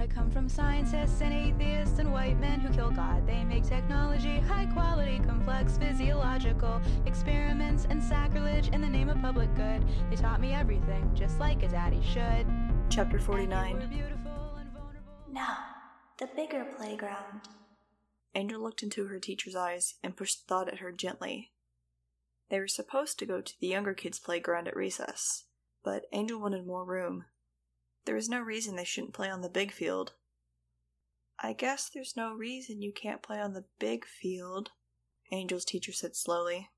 I come from scientists and atheists and white men who kill God. They make technology high quality, complex, physiological experiments and sacrilege in the name of public good. They taught me everything, just like a daddy should. Chapter And they were 49 beautiful. Now, the bigger playground. Angel looked into her teacher's eyes and pushed the thought at her gently. They were supposed to go to the younger kids' playground at recess, but Angel wanted more room. There was no reason they shouldn't play on the big field. I guess there's no reason you can't play on the big field, Angel's teacher said slowly.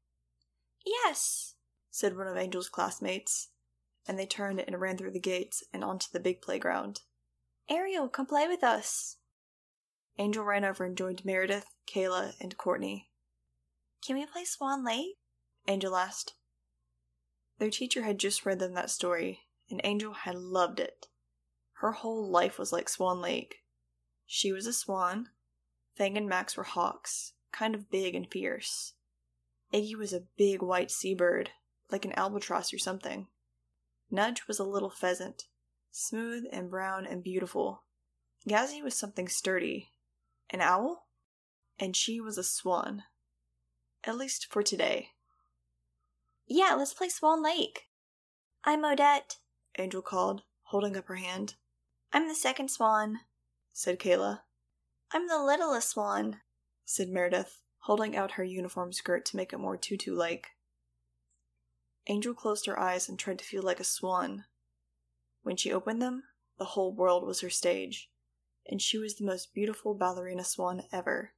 Yes! said one of Angel's classmates, and they turned and ran through the gates and onto the big playground. Ariel, come play with us. Angel ran over and joined Meredith, Kayla, and Courtney. Can we play Swan Lake? Angel asked. Their teacher had just read them that story, and Angel had loved it. Her whole life was like Swan Lake. She was a swan. Fang and Max were hawks, kind of big and fierce. Iggy was a big white seabird, like an albatross or something. Nudge was a little pheasant, smooth and brown and beautiful. Gazzy was something sturdy, an owl, and she was a swan. At least for today. Yeah, let's play Swan Lake. I'm Odette. Angel called, holding up her hand. I'm the second swan. Said Kayla. I'm the littlest swan. Said Meredith, holding out her uniform skirt to make it more tutu like. Angel closed her eyes and tried to feel like a swan. When she opened them, the whole world was her stage, and she was the most beautiful ballerina swan ever.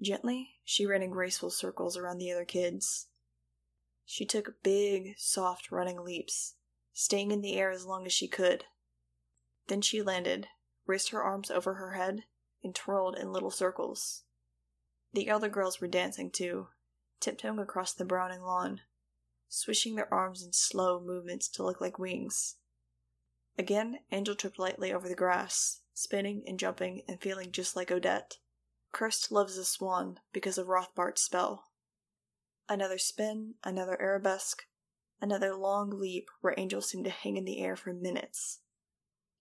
Gently, she ran in graceful circles around the other kids. She took big, soft running leaps, staying in the air as long as she could. Then she landed, raised her arms over her head, and twirled in little circles. The other girls were dancing too, tiptoeing across the browning lawn, swishing their arms in slow movements to look like wings. Again, Angel tripped lightly over the grass, spinning and jumping and feeling just like Odette. Cursed loves a swan because of Rothbart's spell. Another spin, another arabesque, another long leap where Angel seemed to hang in the air for minutes.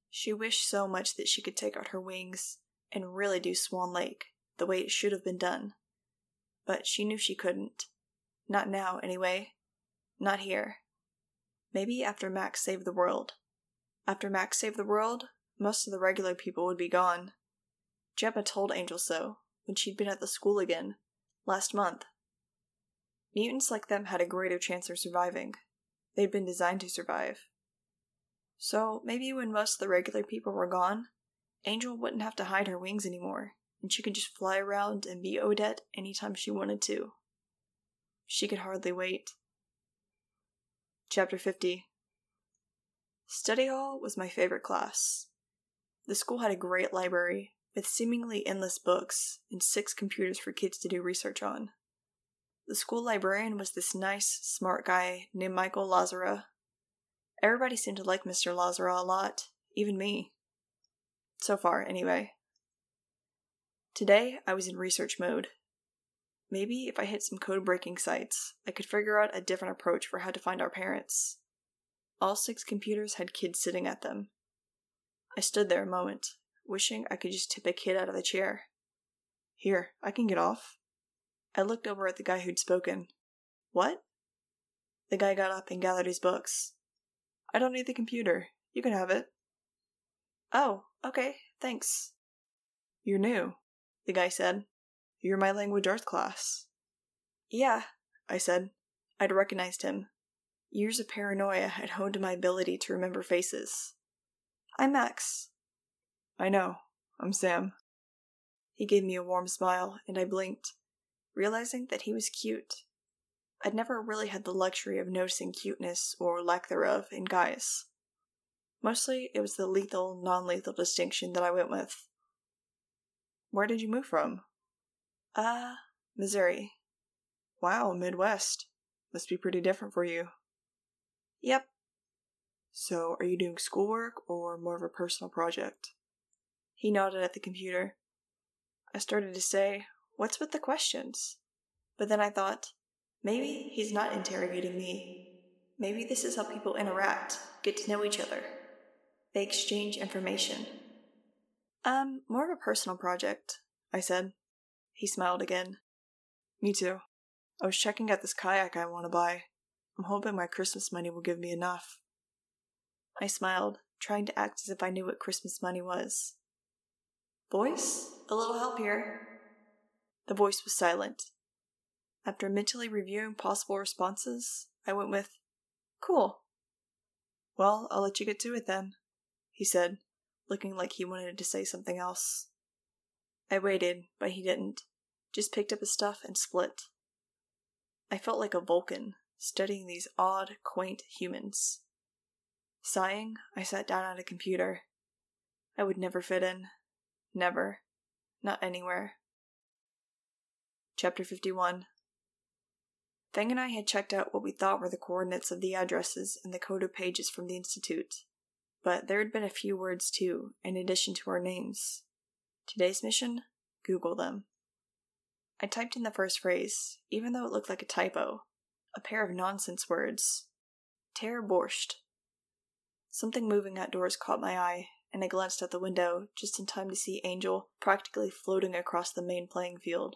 She wished so much that she could take out her wings and really do Swan Lake the way it should have been done. But she knew she couldn't. Not now, anyway. Not here. Maybe after Max saved the world. After Max saved the world, most of the regular people would be gone. Gemma told Angel so when she'd been at the school again, last month. Mutants like them had a greater chance of surviving. They'd been designed to survive. So maybe when most of the regular people were gone, Angel wouldn't have to hide her wings anymore, and she could just fly around and be Odette anytime she wanted to. She could hardly wait. Chapter 50 Study hall was my favorite class. The school had a great library, with seemingly endless books and six computers for kids to do research on. The school librarian was this nice, smart guy named Michael Lazara. Everybody seemed to like Mr. Lazara a lot, even me. So far, anyway. Today, I was in research mode. Maybe if I hit some code breaking sites, I could figure out a different approach for how to find our parents. All six computers had kids sitting at them. I stood there a moment, wishing I could just tip a kid out of the chair. Here, I can get off. I looked over at the guy who'd spoken. What? The guy got up and gathered his books. I don't need the computer. You can have it. Oh, okay, thanks. You're new, the guy said. You're my language arts class. Yeah, I said. I'd recognized him. Years of paranoia had honed my ability to remember faces. I'm Max. I know. I'm Sam. He gave me a warm smile, and I blinked, realizing that he was cute. I'd never really had the luxury of noticing cuteness, or lack thereof, in guys. Mostly, it was the lethal, non lethal distinction that I went with. Where did you move from? Uh, Missouri. Wow, Midwest. Must be pretty different for you. Yep. So, are you doing schoolwork or more of a personal project? He nodded at the computer. I started to say, What's with the questions? But then I thought, maybe he's not interrogating me. Maybe this is how people interact, get to know each other. They exchange information. Um, more of a personal project, I said. He smiled again. Me too. I was checking out this kayak I want to buy. I'm hoping my Christmas money will give me enough. I smiled, trying to act as if I knew what Christmas money was. Voice, a little help here. The voice was silent. After mentally reviewing possible responses, I went with, Cool. Well, I'll let you get to it then, he said, looking like he wanted to say something else. I waited, but he didn't, just picked up his stuff and split. I felt like a Vulcan, studying these odd, quaint humans. Sighing, I sat down at a computer. I would never fit in. Never. Not anywhere. Chapter 51 Fang and I had checked out what we thought were the coordinates of the addresses in the coded pages from the Institute, but there had been a few words too, in addition to our names. Today's mission? Google them. I typed in the first phrase, even though it looked like a typo. A pair of nonsense words. Ter Borcht. Something moving outdoors caught my eye, and I glanced out the window just in time to see Angel practically floating across the main playing field.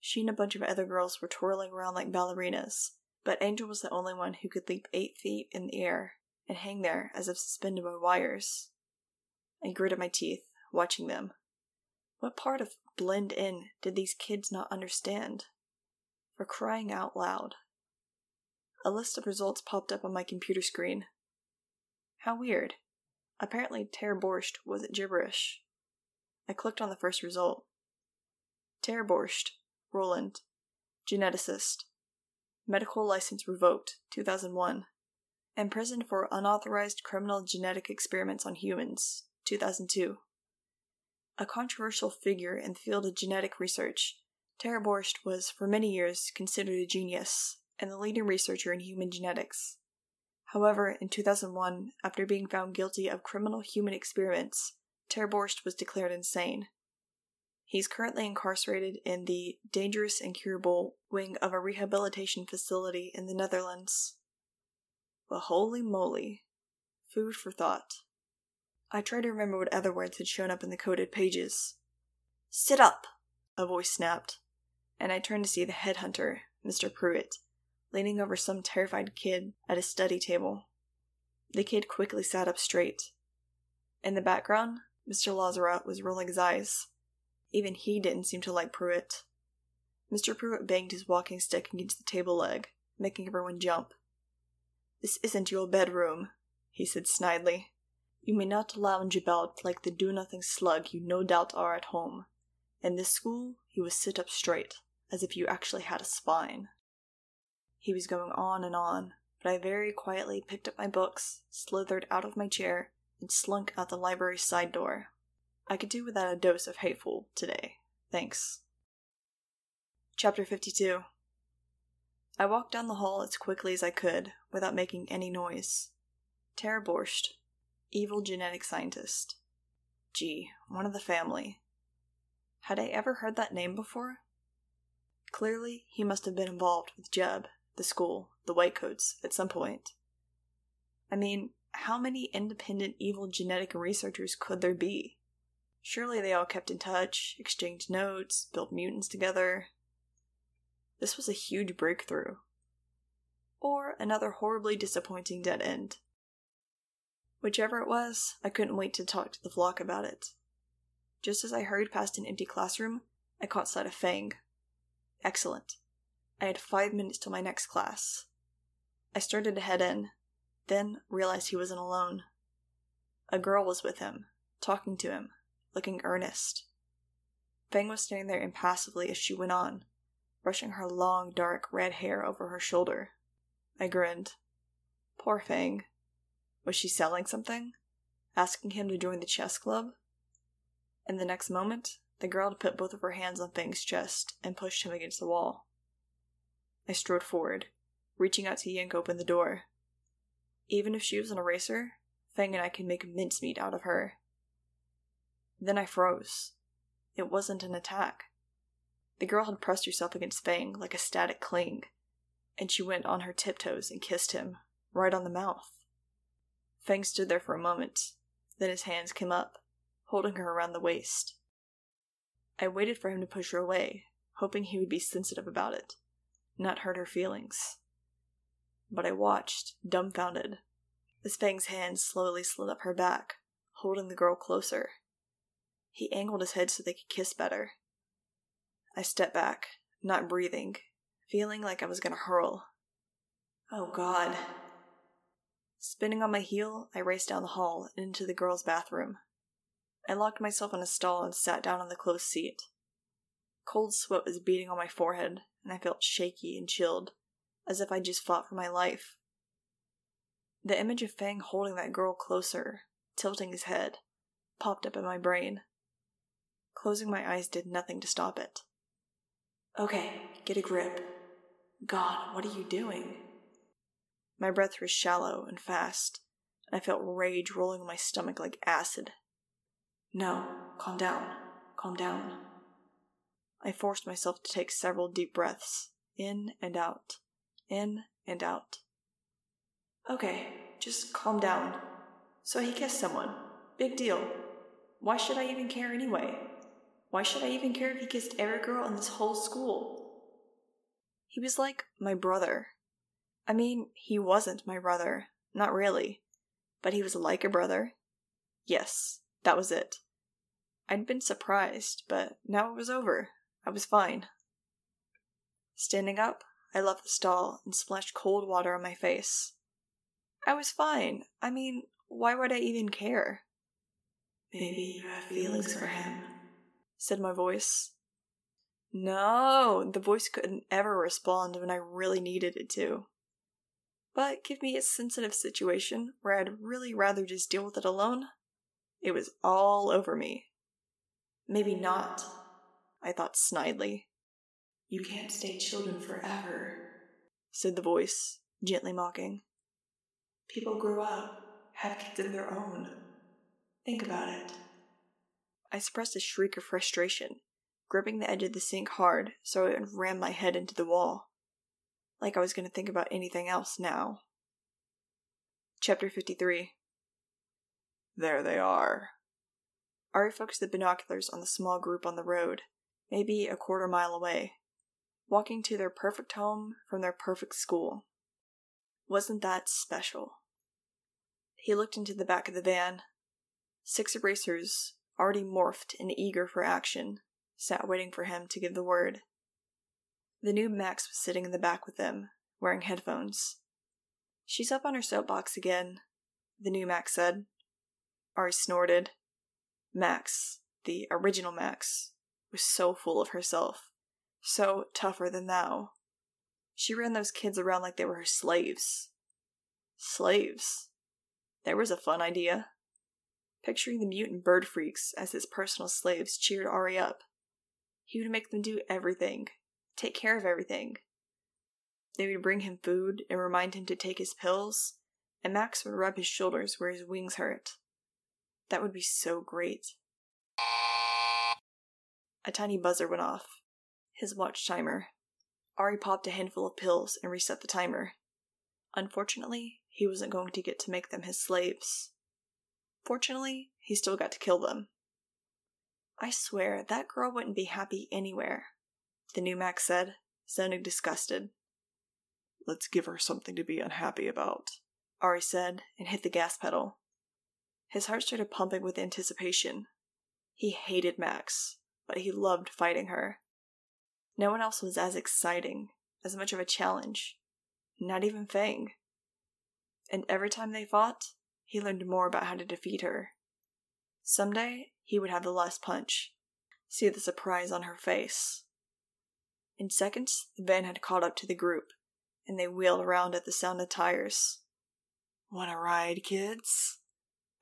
She and a bunch of other girls were twirling around like ballerinas, but Angel was the only one who could leap eight feet in the air and hang there as if suspended by wires. I gritted my teeth, watching them. What part of blend in did these kids not understand? For crying out loud. A list of results popped up on my computer screen. How weird. Apparently, Ter Borcht wasn't gibberish. I clicked on the first result. Ter Borcht, Roland, geneticist. Medical license revoked, 2001. Imprisoned for unauthorized criminal genetic experiments on humans, 2002. A controversial figure in the field of genetic research, Ter Borcht was for many years considered a genius and the leading researcher in human genetics. However, in 2001, after being found guilty of criminal human experiments, Ter Borcht was declared insane. He's currently incarcerated in the Dangerous Incurable wing of a rehabilitation facility in the Netherlands. But holy moly. Food for thought. I tried to remember what other words had shown up in the coded pages. Sit up! A voice snapped, and I turned to see the headhunter, Mr. Pruitt, leaning over some terrified kid at a study table. The kid quickly sat up straight. In the background, Mr. Lazarat was rolling his eyes. Even he didn't seem to like Pruitt. Mr. Pruitt banged his walking stick against the table leg, making everyone jump. This isn't your bedroom, he said snidely. You may not lounge about like the do nothing slug you no doubt are at home. In this school, you will sit up straight, as if you actually had a spine. He was going on and on, but I very quietly picked up my books, slithered out of my chair, and slunk out the library's side door. I could do without a dose of hateful today. Thanks. Chapter 52 I walked down the hall as quickly as I could, without making any noise. Ter Borcht, evil genetic scientist. Gee, one of the family. Had I ever heard that name before? Clearly, he must have been involved with Jeb, the school, the Whitecoats, at some point. I mean, how many independent evil genetic researchers could there be? Surely they all kept in touch, exchanged notes, built mutants together. This was a huge breakthrough. Or another horribly disappointing dead end. Whichever it was, I couldn't wait to talk to the flock about it. Just as I hurried past an empty classroom, I caught sight of Fang. Excellent. I had five minutes till my next class. I started to head in, then realized he wasn't alone. A girl was with him, talking to him, looking earnest. Fang was standing there impassively as she went on, brushing her long, dark, red hair over her shoulder. I grinned. Poor Fang. Was she selling something? Asking him to join the chess club? In the next moment, the girl had put both of her hands on Fang's chest and pushed him against the wall. I strode forward, reaching out to yank open the door. Even if she was an eraser, Fang and I could make mincemeat out of her. Then I froze. It wasn't an attack. The girl had pressed herself against Fang like a static cling, and she went on her tiptoes and kissed him, right on the mouth. Fang stood there for a moment, then his hands came up, holding her around the waist. I waited for him to push her away, hoping he would be sensitive about it, not hurt her feelings. But I watched, dumbfounded, as Fang's hand slowly slid up her back, holding the girl closer. He angled his head so they could kiss better. I stepped back, not breathing, feeling like I was gonna hurl. Oh god. Spinning on my heel, I raced down the hall and into the girls' bathroom. I locked myself in a stall and sat down on the close seat. Cold sweat was beating on my forehead, and I felt shaky and chilled, as if I'd just fought for my life. The image of Fang holding that girl closer, tilting his head, popped up in my brain. Closing my eyes did nothing to stop it. Okay, get a grip. God, what are you doing? My breath was shallow and fast, and I felt rage rolling in my stomach like acid. No, calm down, calm down. I forced myself to take several deep breaths, in and out, in and out. Okay, just calm down. So he kissed someone. Big deal. Why should I even care anyway? Why should I even care if he kissed every girl in this whole school? He was like my brother. I mean, he wasn't my brother. Not really. But he was like a brother. Yes, that was it. I'd been surprised, but now it was over. I was fine. Standing up, I left the stall and splashed cold water on my face. I was fine. I mean, why would I even care? Maybe you have feelings for him, said my voice. No, the voice couldn't ever respond when I really needed it to. But give me a sensitive situation where I'd really rather just deal with it alone. It was all over me. Maybe not, I thought snidely. You can't stay children forever, said the voice, gently mocking. People grow up, have kids of their own. Think about it. I suppressed a shriek of frustration, gripping the edge of the sink hard so it ram my head into the wall. Like I was going to think about anything else now. Chapter 53 There they are. Ari focused the binoculars on the small group on the road, maybe a quarter mile away, walking to their perfect home from their perfect school. Wasn't that special? He looked into the back of the van. Six erasers, already morphed and eager for action, sat waiting for him to give the word. The new Max was sitting in the back with them, wearing headphones. She's up on her soapbox again, the new Max said. Ari snorted. Max, the original Max, was so full of herself, so tougher than thou. She ran those kids around like they were her slaves. Slaves. There was a fun idea. Picturing the mutant bird freaks as his personal slaves cheered Ari up. He would make them do everything, take care of everything. They would bring him food and remind him to take his pills, and Max would rub his shoulders where his wings hurt. That would be so great. A tiny buzzer went off. His watch timer. Ari popped a handful of pills and reset the timer. Unfortunately, he wasn't going to get to make them his slaves. Fortunately, he still got to kill them. I swear, that girl wouldn't be happy anywhere, the new Max said, sounding disgusted. Let's give her something to be unhappy about, Ari said, and hit the gas pedal. His heart started pumping with anticipation. He hated Max, but he loved fighting her. No one else was as exciting, as much of a challenge. Not even Fang. And every time they fought, he learned more about how to defeat her. Someday, he would have the last punch, see the surprise on her face. In seconds, the van had caught up to the group, and they wheeled around at the sound of tires. Want a ride, kids?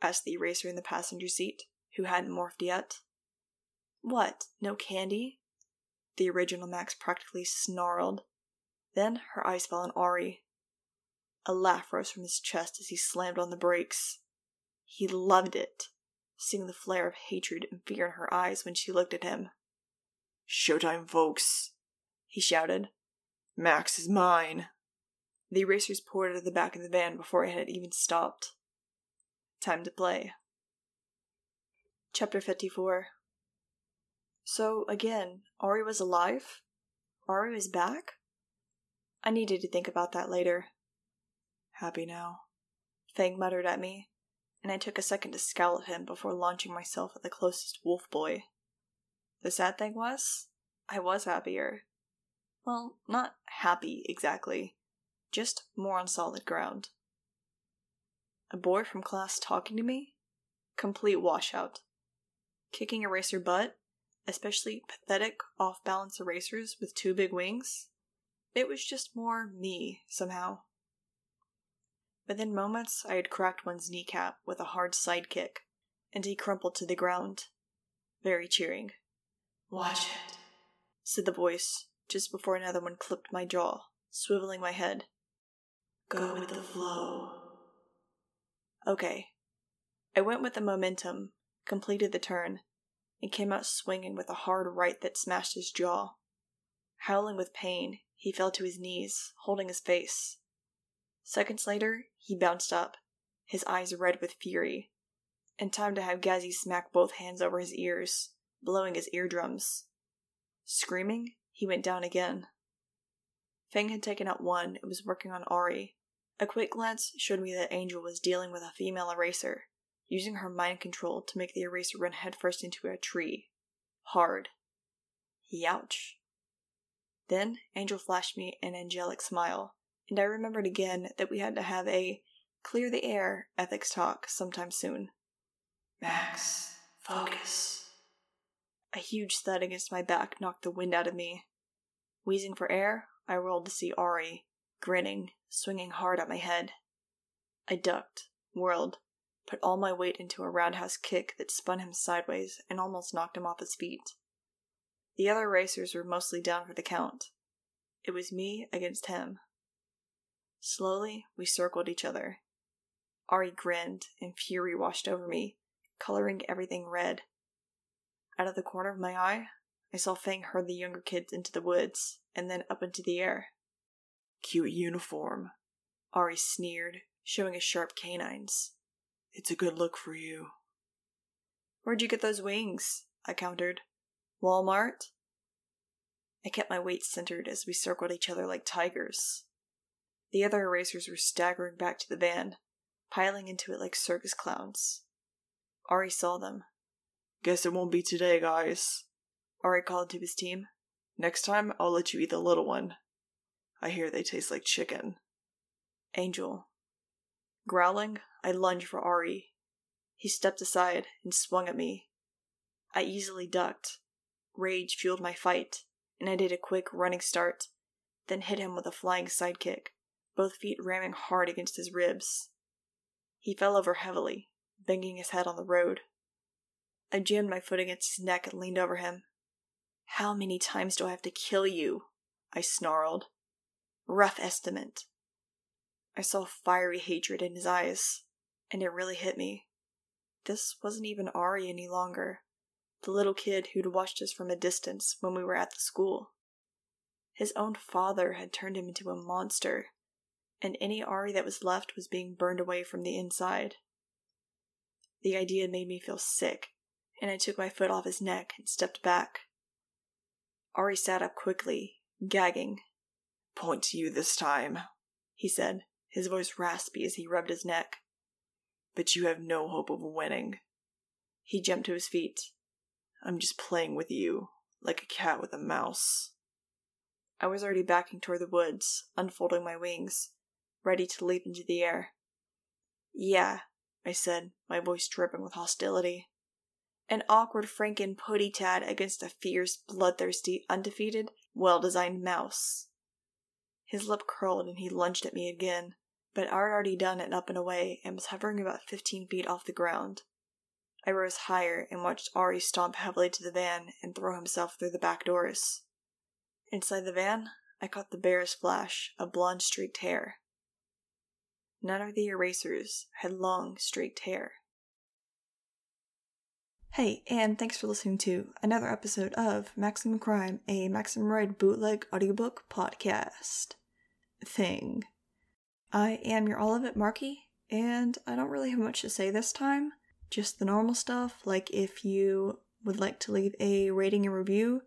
asked the eraser in the passenger seat, who hadn't morphed yet. What, no candy? The original Max practically snarled. Then her eyes fell on Ari. A laugh rose from his chest as he slammed on the brakes. He loved it, seeing the flare of hatred and fear in her eyes when she looked at him. Showtime, folks, he shouted. Max is mine. The erasers poured out of the back of the van before it had even stopped. Time to play. Chapter 54 So, again, Ari was alive? Ari was back? I needed to think about that later. Happy now? Fang muttered at me, and I took a second to scowl at him before launching myself at the closest wolf boy. The sad thing was, I was happier. Well, not happy exactly, just more on solid ground. A boy from class talking to me? Complete washout. Kicking eraser butt, especially pathetic off balance erasers with two big wings? It was just more me, somehow. Within moments, I had cracked one's kneecap with a hard side kick, and he crumpled to the ground. Very cheering. Watch it, said the voice, just before another one clipped my jaw, swiveling my head. Go with the flow. Okay. I went with the momentum, completed the turn, and came out swinging with a hard right that smashed his jaw. Howling with pain, he fell to his knees, holding his face. Seconds later, he bounced up, his eyes red with fury, and time to have Gazzy smack both hands over his ears, blowing his eardrums. Screaming, he went down again. Fang had taken out one and was working on Ari. A quick glance showed me that Angel was dealing with a female eraser, using her mind control to make the eraser run headfirst into a tree. Hard. Youch. Then Angel flashed me an angelic smile, and I remembered again that we had to have a clear the air ethics talk sometime soon. Max, focus. A huge thud against my back knocked the wind out of me. Wheezing for air, I rolled to see Ari, grinning, swinging hard at my head. I ducked, whirled, put all my weight into a roundhouse kick that spun him sideways and almost knocked him off his feet. The other racers were mostly down for the count. It was me against him. Slowly, we circled each other. Ari grinned, and fury washed over me, coloring everything red. Out of the corner of my eye, I saw Fang herd the younger kids into the woods, and then up into the air. Cute uniform, Ari sneered, showing his sharp canines. It's a good look for you. Where'd you get those wings? I countered. Walmart? I kept my weight centered as we circled each other like tigers. The other erasers were staggering back to the van, piling into it like circus clowns. Ari saw them. Guess it won't be today, guys. Ari called to his team. Next time, I'll let you eat the little one. I hear they taste like chicken. Angel. Growling, I lunged for Ari. He stepped aside and swung at me. I easily ducked. Rage fueled my fight, and I did a quick running start, then hit him with a flying sidekick, both feet ramming hard against his ribs. He fell over heavily, banging his head on the road. I jammed my foot against his neck and leaned over him. How many times do I have to kill you? I snarled. Rough estimate. I saw fiery hatred in his eyes, and it really hit me. This wasn't even Ari any longer, the little kid who'd watched us from a distance when we were at the school. His own father had turned him into a monster, and any Ari that was left was being burned away from the inside. The idea made me feel sick, and I took my foot off his neck and stepped back. Ari sat up quickly, gagging. Point to you this time, he said, his voice raspy as he rubbed his neck. But you have no hope of winning. He jumped to his feet. I'm just playing with you, like a cat with a mouse. I was already backing toward the woods, unfolding my wings, ready to leap into the air. Yeah, I said, my voice dripping with hostility. An awkward Franken putty tad against a fierce, bloodthirsty, undefeated, well designed mouse. His lip curled and he lunged at me again, but I'd already done it up and away and was hovering about fifteen feet off the ground. I rose higher and watched Ari stomp heavily to the van and throw himself through the back doors. Inside the van, I caught the barest flash of blonde streaked hair. None of the erasers had long straight hair. Hey, and thanks for listening to another episode of Maximum Crime, a Maximum Ride bootleg audiobook podcast thing. I am your it Marky, and I don't really have much to say this time. just the normal stuff, like if you would like to leave a rating and review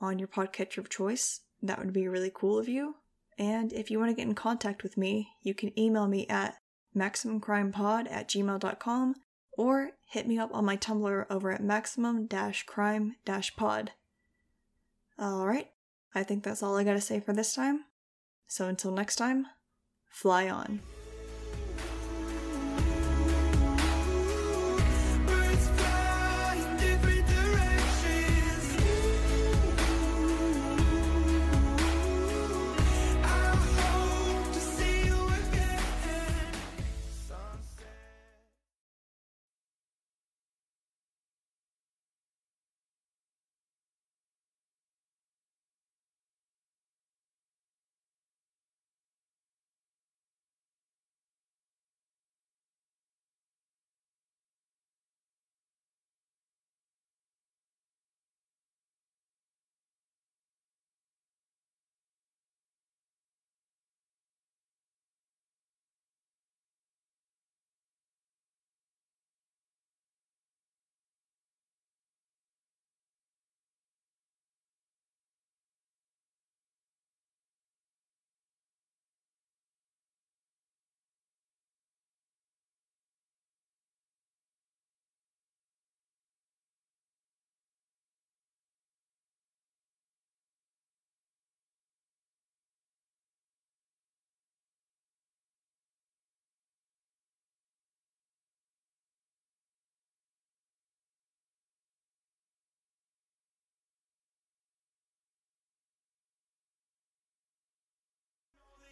on your podcatcher of choice, that would be really cool of you. And if you want to get in contact with me, you can email me at maximumcrimepod at gmail.com or hit me up on my Tumblr over at maximum crime pod. Alright, I think that's all I gotta say for this time. So until next time, fly on.